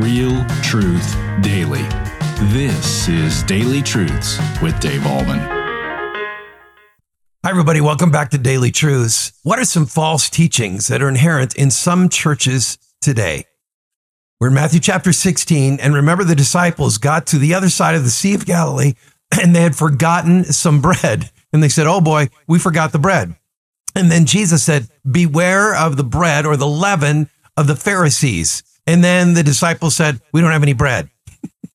Real truth daily. This is Daily Truths with Dave Ahlman. Hi, everybody. Welcome back to Daily Truths. What are some false teachings that are inherent in some churches today? We're in Matthew chapter 16, and remember the disciples got to the other side of the Sea of Galilee and they had forgotten some bread. And they said, Oh boy, we forgot the bread. And then Jesus said, Beware of the bread or the leaven of the Pharisees. And then the disciples said, We don't have any bread.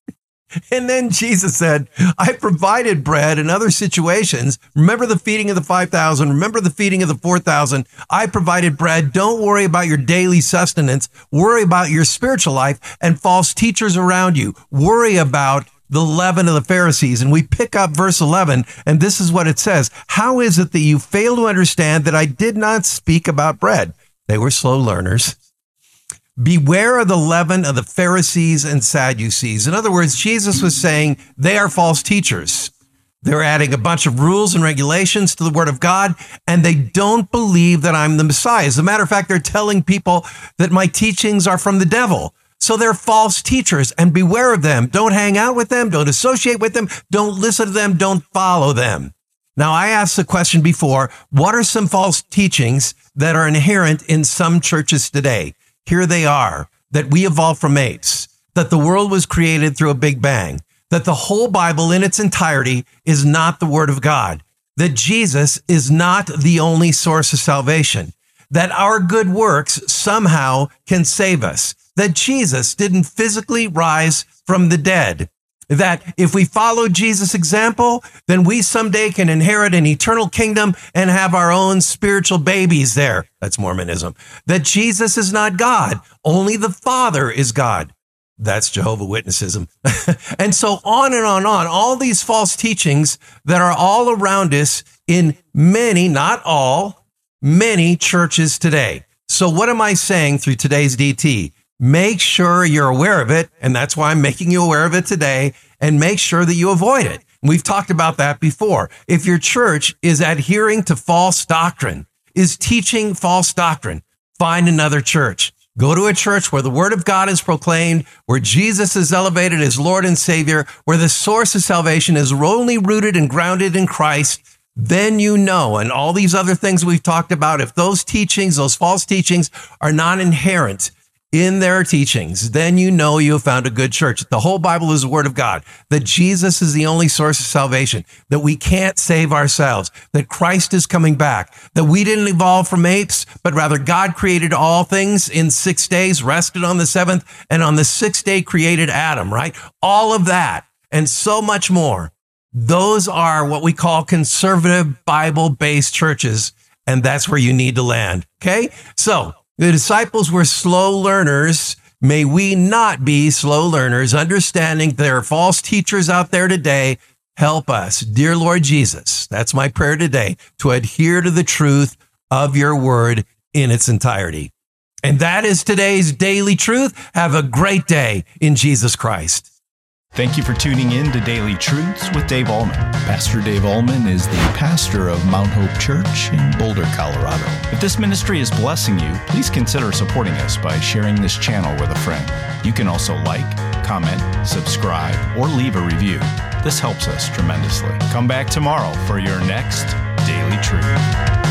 and then Jesus said, I provided bread in other situations. Remember the feeding of the 5,000. Remember the feeding of the 4,000. I provided bread. Don't worry about your daily sustenance. Worry about your spiritual life and false teachers around you. Worry about the leaven of the Pharisees. And we pick up verse 11, and this is what it says How is it that you fail to understand that I did not speak about bread? They were slow learners. Beware of the leaven of the Pharisees and Sadducees. In other words, Jesus was saying they are false teachers. They're adding a bunch of rules and regulations to the word of God, and they don't believe that I'm the Messiah. As a matter of fact, they're telling people that my teachings are from the devil. So they're false teachers and beware of them. Don't hang out with them. Don't associate with them. Don't listen to them. Don't follow them. Now, I asked the question before, what are some false teachings that are inherent in some churches today? Here they are that we evolved from apes, that the world was created through a big bang, that the whole Bible in its entirety is not the word of God, that Jesus is not the only source of salvation, that our good works somehow can save us, that Jesus didn't physically rise from the dead, that if we follow Jesus' example, then we someday can inherit an eternal kingdom and have our own spiritual babies there. That's Mormonism. That Jesus is not God. Only the Father is God. That's Jehovah Witnessism. and so on and on and on. All these false teachings that are all around us in many, not all, many churches today. So what am I saying through today's DT? Make sure you're aware of it. And that's why I'm making you aware of it today and make sure that you avoid it. We've talked about that before. If your church is adhering to false doctrine, is teaching false doctrine, find another church. Go to a church where the word of God is proclaimed, where Jesus is elevated as Lord and Savior, where the source of salvation is only rooted and grounded in Christ. Then you know, and all these other things we've talked about, if those teachings, those false teachings are not inherent in their teachings, then you know you have found a good church. The whole Bible is the word of God, that Jesus is the only source of salvation, that we can't save ourselves, that Christ is coming back, that we didn't evolve from apes, but rather God created all things in six days, rested on the seventh, and on the sixth day created Adam, right? All of that and so much more. Those are what we call conservative Bible based churches. And that's where you need to land. Okay. So the disciples were slow learners. May we not be slow learners, understanding there are false teachers out there today. Help us, dear Lord Jesus. That's my prayer today to adhere to the truth of your word in its entirety. And that is today's daily truth. Have a great day in Jesus Christ. Thank you for tuning in to Daily Truths with Dave Ahlman. Pastor Dave Ahlman is the pastor of Mount Hope Church in Boulder, Colorado. If this ministry is blessing you, please consider supporting us by sharing this channel with a friend. You can also like, comment, subscribe, or leave a review. This helps us tremendously. Come back tomorrow for your next Daily Truth.